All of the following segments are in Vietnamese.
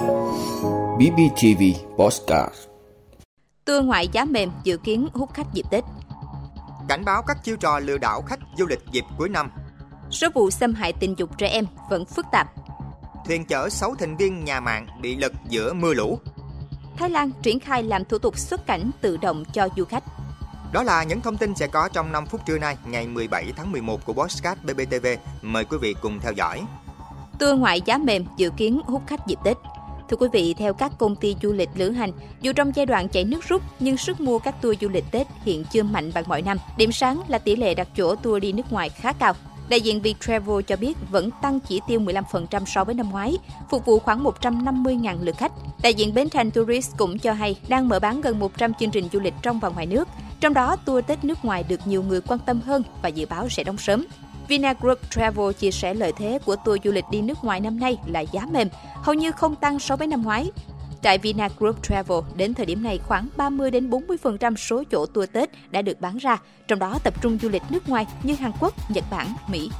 BBTV Postcard Tour ngoại giá mềm dự kiến hút khách dịp Tết. Cảnh báo các chiêu trò lừa đảo khách du lịch dịp cuối năm. Số vụ xâm hại tình dục trẻ em vẫn phức tạp. Thuyền chở 6 thành viên nhà mạng bị lật giữa mưa lũ. Thái Lan triển khai làm thủ tục xuất cảnh tự động cho du khách. Đó là những thông tin sẽ có trong 5 phút trưa nay, ngày 17 tháng 11 của Postcard BBTV. Mời quý vị cùng theo dõi. Tour ngoại giá mềm dự kiến hút khách dịp Tết. Thưa quý vị, theo các công ty du lịch lữ hành, dù trong giai đoạn chạy nước rút nhưng sức mua các tour du lịch Tết hiện chưa mạnh bằng mọi năm. Điểm sáng là tỷ lệ đặt chỗ tour đi nước ngoài khá cao. Đại diện Viettravel cho biết vẫn tăng chỉ tiêu 15% so với năm ngoái, phục vụ khoảng 150.000 lượt khách. Đại diện Bến Thành Tourist cũng cho hay đang mở bán gần 100 chương trình du lịch trong và ngoài nước. Trong đó, tour Tết nước ngoài được nhiều người quan tâm hơn và dự báo sẽ đóng sớm. Vinagroup Travel chia sẻ lợi thế của tour du lịch đi nước ngoài năm nay là giá mềm, hầu như không tăng so với năm ngoái. Tại Vinagroup Travel, đến thời điểm này khoảng 30 đến 40% số chỗ tour Tết đã được bán ra, trong đó tập trung du lịch nước ngoài như Hàn Quốc, Nhật Bản, Mỹ.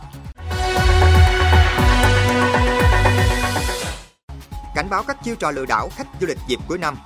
Cảnh báo các chiêu trò lừa đảo khách du lịch dịp cuối năm.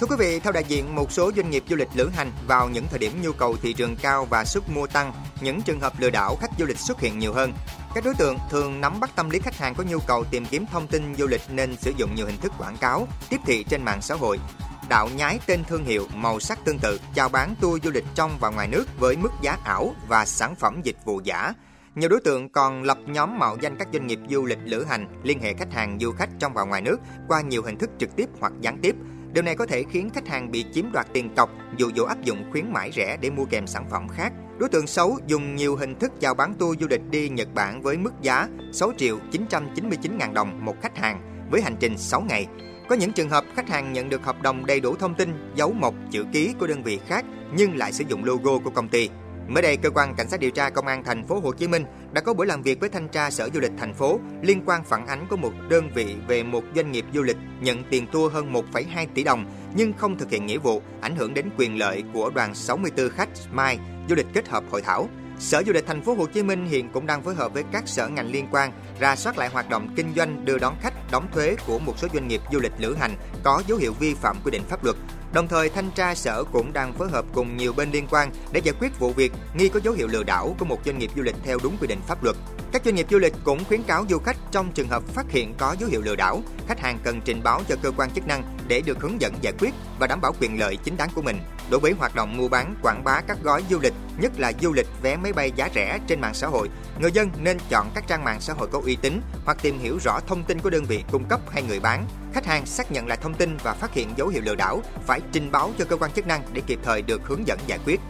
Thưa quý vị, theo đại diện một số doanh nghiệp du lịch lữ hành vào những thời điểm nhu cầu thị trường cao và sức mua tăng, những trường hợp lừa đảo khách du lịch xuất hiện nhiều hơn. Các đối tượng thường nắm bắt tâm lý khách hàng có nhu cầu tìm kiếm thông tin du lịch nên sử dụng nhiều hình thức quảng cáo, tiếp thị trên mạng xã hội, đạo nhái tên thương hiệu, màu sắc tương tự, chào bán tour du lịch trong và ngoài nước với mức giá ảo và sản phẩm dịch vụ giả. Nhiều đối tượng còn lập nhóm mạo danh các doanh nghiệp du lịch lữ hành, liên hệ khách hàng du khách trong và ngoài nước qua nhiều hình thức trực tiếp hoặc gián tiếp. Điều này có thể khiến khách hàng bị chiếm đoạt tiền cọc, dụ dỗ áp dụng khuyến mãi rẻ để mua kèm sản phẩm khác. Đối tượng xấu dùng nhiều hình thức chào bán tour du lịch đi Nhật Bản với mức giá 6 triệu 999 ngàn đồng một khách hàng với hành trình 6 ngày. Có những trường hợp khách hàng nhận được hợp đồng đầy đủ thông tin, dấu mộc, chữ ký của đơn vị khác nhưng lại sử dụng logo của công ty. Mới đây, cơ quan cảnh sát điều tra công an thành phố Hồ Chí Minh đã có buổi làm việc với thanh tra Sở Du lịch thành phố liên quan phản ánh của một đơn vị về một doanh nghiệp du lịch nhận tiền tour hơn 1,2 tỷ đồng nhưng không thực hiện nghĩa vụ, ảnh hưởng đến quyền lợi của đoàn 64 khách Mai du lịch kết hợp hội thảo. Sở Du lịch thành phố Hồ Chí Minh hiện cũng đang phối hợp với các sở ngành liên quan ra soát lại hoạt động kinh doanh đưa đón khách, đóng thuế của một số doanh nghiệp du lịch lữ hành có dấu hiệu vi phạm quy định pháp luật. Đồng thời, thanh tra sở cũng đang phối hợp cùng nhiều bên liên quan để giải quyết vụ việc nghi có dấu hiệu lừa đảo của một doanh nghiệp du lịch theo đúng quy định pháp luật. Các doanh nghiệp du lịch cũng khuyến cáo du khách trong trường hợp phát hiện có dấu hiệu lừa đảo, khách hàng cần trình báo cho cơ quan chức năng để được hướng dẫn giải quyết và đảm bảo quyền lợi chính đáng của mình. Đối với hoạt động mua bán, quảng bá các gói du lịch, nhất là du lịch vé máy bay giá rẻ trên mạng xã hội, người dân nên chọn các trang mạng xã hội có uy tín hoặc tìm hiểu rõ thông tin của đơn vị cung cấp hay người bán. Khách hàng xác nhận lại thông tin và phát hiện dấu hiệu lừa đảo phải trình báo cho cơ quan chức năng để kịp thời được hướng dẫn giải quyết.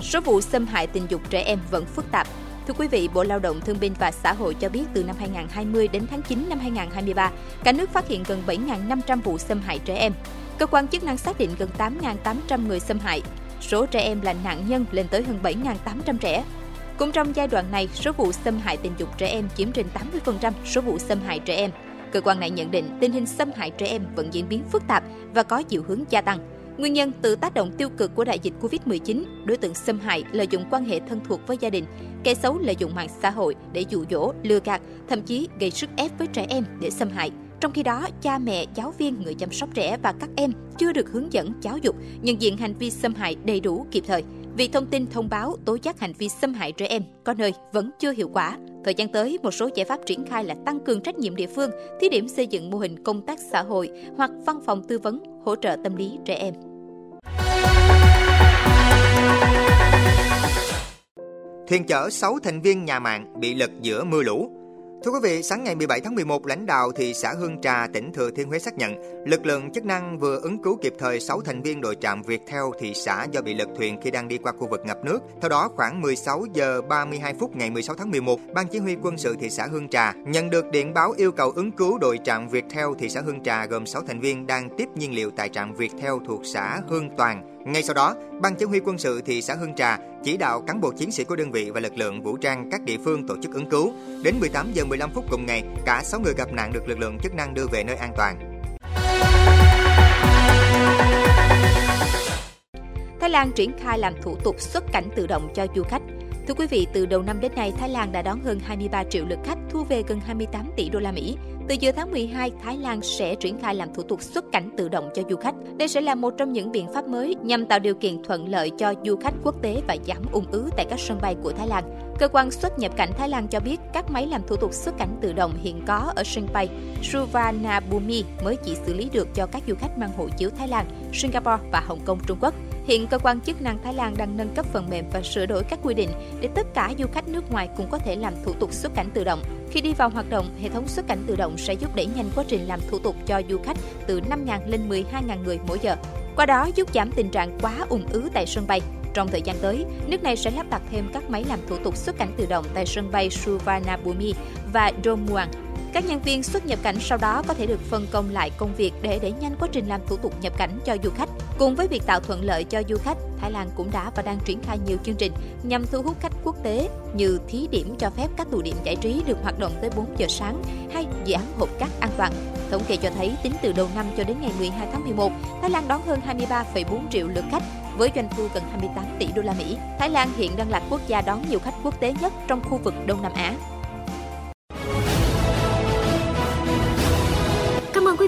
Số vụ xâm hại tình dục trẻ em vẫn phức tạp. Thưa quý vị, Bộ Lao động Thương binh và Xã hội cho biết từ năm 2020 đến tháng 9 năm 2023, cả nước phát hiện gần 7.500 vụ xâm hại trẻ em. Cơ quan chức năng xác định gần 8.800 người xâm hại. Số trẻ em là nạn nhân lên tới hơn 7.800 trẻ. Cũng trong giai đoạn này, số vụ xâm hại tình dục trẻ em chiếm trên 80% số vụ xâm hại trẻ em. Cơ quan này nhận định tình hình xâm hại trẻ em vẫn diễn biến phức tạp và có chiều hướng gia tăng. Nguyên nhân từ tác động tiêu cực của đại dịch Covid-19, đối tượng xâm hại lợi dụng quan hệ thân thuộc với gia đình, kẻ xấu lợi dụng mạng xã hội để dụ dỗ, lừa gạt, thậm chí gây sức ép với trẻ em để xâm hại. Trong khi đó, cha mẹ, giáo viên, người chăm sóc trẻ và các em chưa được hướng dẫn giáo dục, nhận diện hành vi xâm hại đầy đủ kịp thời. vì thông tin thông báo tố giác hành vi xâm hại trẻ em có nơi vẫn chưa hiệu quả. Thời gian tới, một số giải pháp triển khai là tăng cường trách nhiệm địa phương, thí điểm xây dựng mô hình công tác xã hội hoặc văn phòng tư vấn hỗ trợ tâm lý trẻ em. Thuyền chở 6 thành viên nhà mạng bị lật giữa mưa lũ. Thưa quý vị, sáng ngày 17 tháng 11, lãnh đạo thị xã Hương Trà, tỉnh Thừa Thiên Huế xác nhận, lực lượng chức năng vừa ứng cứu kịp thời 6 thành viên đội trạm Việt Theo thị xã do bị lật thuyền khi đang đi qua khu vực ngập nước. Theo đó, khoảng 16 giờ 32 phút ngày 16 tháng 11, Ban Chỉ huy quân sự thị xã Hương Trà nhận được điện báo yêu cầu ứng cứu đội trạm Việt Theo thị xã Hương Trà gồm 6 thành viên đang tiếp nhiên liệu tại trạm Việt Theo thuộc xã Hương Toàn, ngay sau đó, Ban Chỉ huy quân sự thị xã Hương Trà chỉ đạo cán bộ chiến sĩ của đơn vị và lực lượng vũ trang các địa phương tổ chức ứng cứu. Đến 18 giờ 15 phút cùng ngày, cả 6 người gặp nạn được lực lượng chức năng đưa về nơi an toàn. Thái Lan triển khai làm thủ tục xuất cảnh tự động cho du khách. Thưa quý vị, từ đầu năm đến nay, Thái Lan đã đón hơn 23 triệu lượt khách, thu về gần 28 tỷ đô la Mỹ. Từ giữa tháng 12, Thái Lan sẽ triển khai làm thủ tục xuất cảnh tự động cho du khách. Đây sẽ là một trong những biện pháp mới nhằm tạo điều kiện thuận lợi cho du khách quốc tế và giảm ung ứ tại các sân bay của Thái Lan. Cơ quan xuất nhập cảnh Thái Lan cho biết các máy làm thủ tục xuất cảnh tự động hiện có ở sân bay Suvarnabhumi mới chỉ xử lý được cho các du khách mang hộ chiếu Thái Lan, Singapore và Hồng Kông Trung Quốc. Hiện cơ quan chức năng Thái Lan đang nâng cấp phần mềm và sửa đổi các quy định để tất cả du khách nước ngoài cũng có thể làm thủ tục xuất cảnh tự động. Khi đi vào hoạt động, hệ thống xuất cảnh tự động sẽ giúp đẩy nhanh quá trình làm thủ tục cho du khách từ 5.000 lên 12.000 người mỗi giờ. Qua đó giúp giảm tình trạng quá ủng ứ tại sân bay. Trong thời gian tới, nước này sẽ lắp đặt thêm các máy làm thủ tục xuất cảnh tự động tại sân bay Suvarnabhumi và Domuang các nhân viên xuất nhập cảnh sau đó có thể được phân công lại công việc để đẩy nhanh quá trình làm thủ tục nhập cảnh cho du khách. Cùng với việc tạo thuận lợi cho du khách, Thái Lan cũng đã và đang triển khai nhiều chương trình nhằm thu hút khách quốc tế như thí điểm cho phép các tụ điểm giải trí được hoạt động tới 4 giờ sáng hay dự án hộp cát an toàn. Thống kê cho thấy tính từ đầu năm cho đến ngày 12 tháng 11, Thái Lan đón hơn 23,4 triệu lượt khách với doanh thu gần 28 tỷ đô la Mỹ. Thái Lan hiện đang là quốc gia đón nhiều khách quốc tế nhất trong khu vực Đông Nam Á.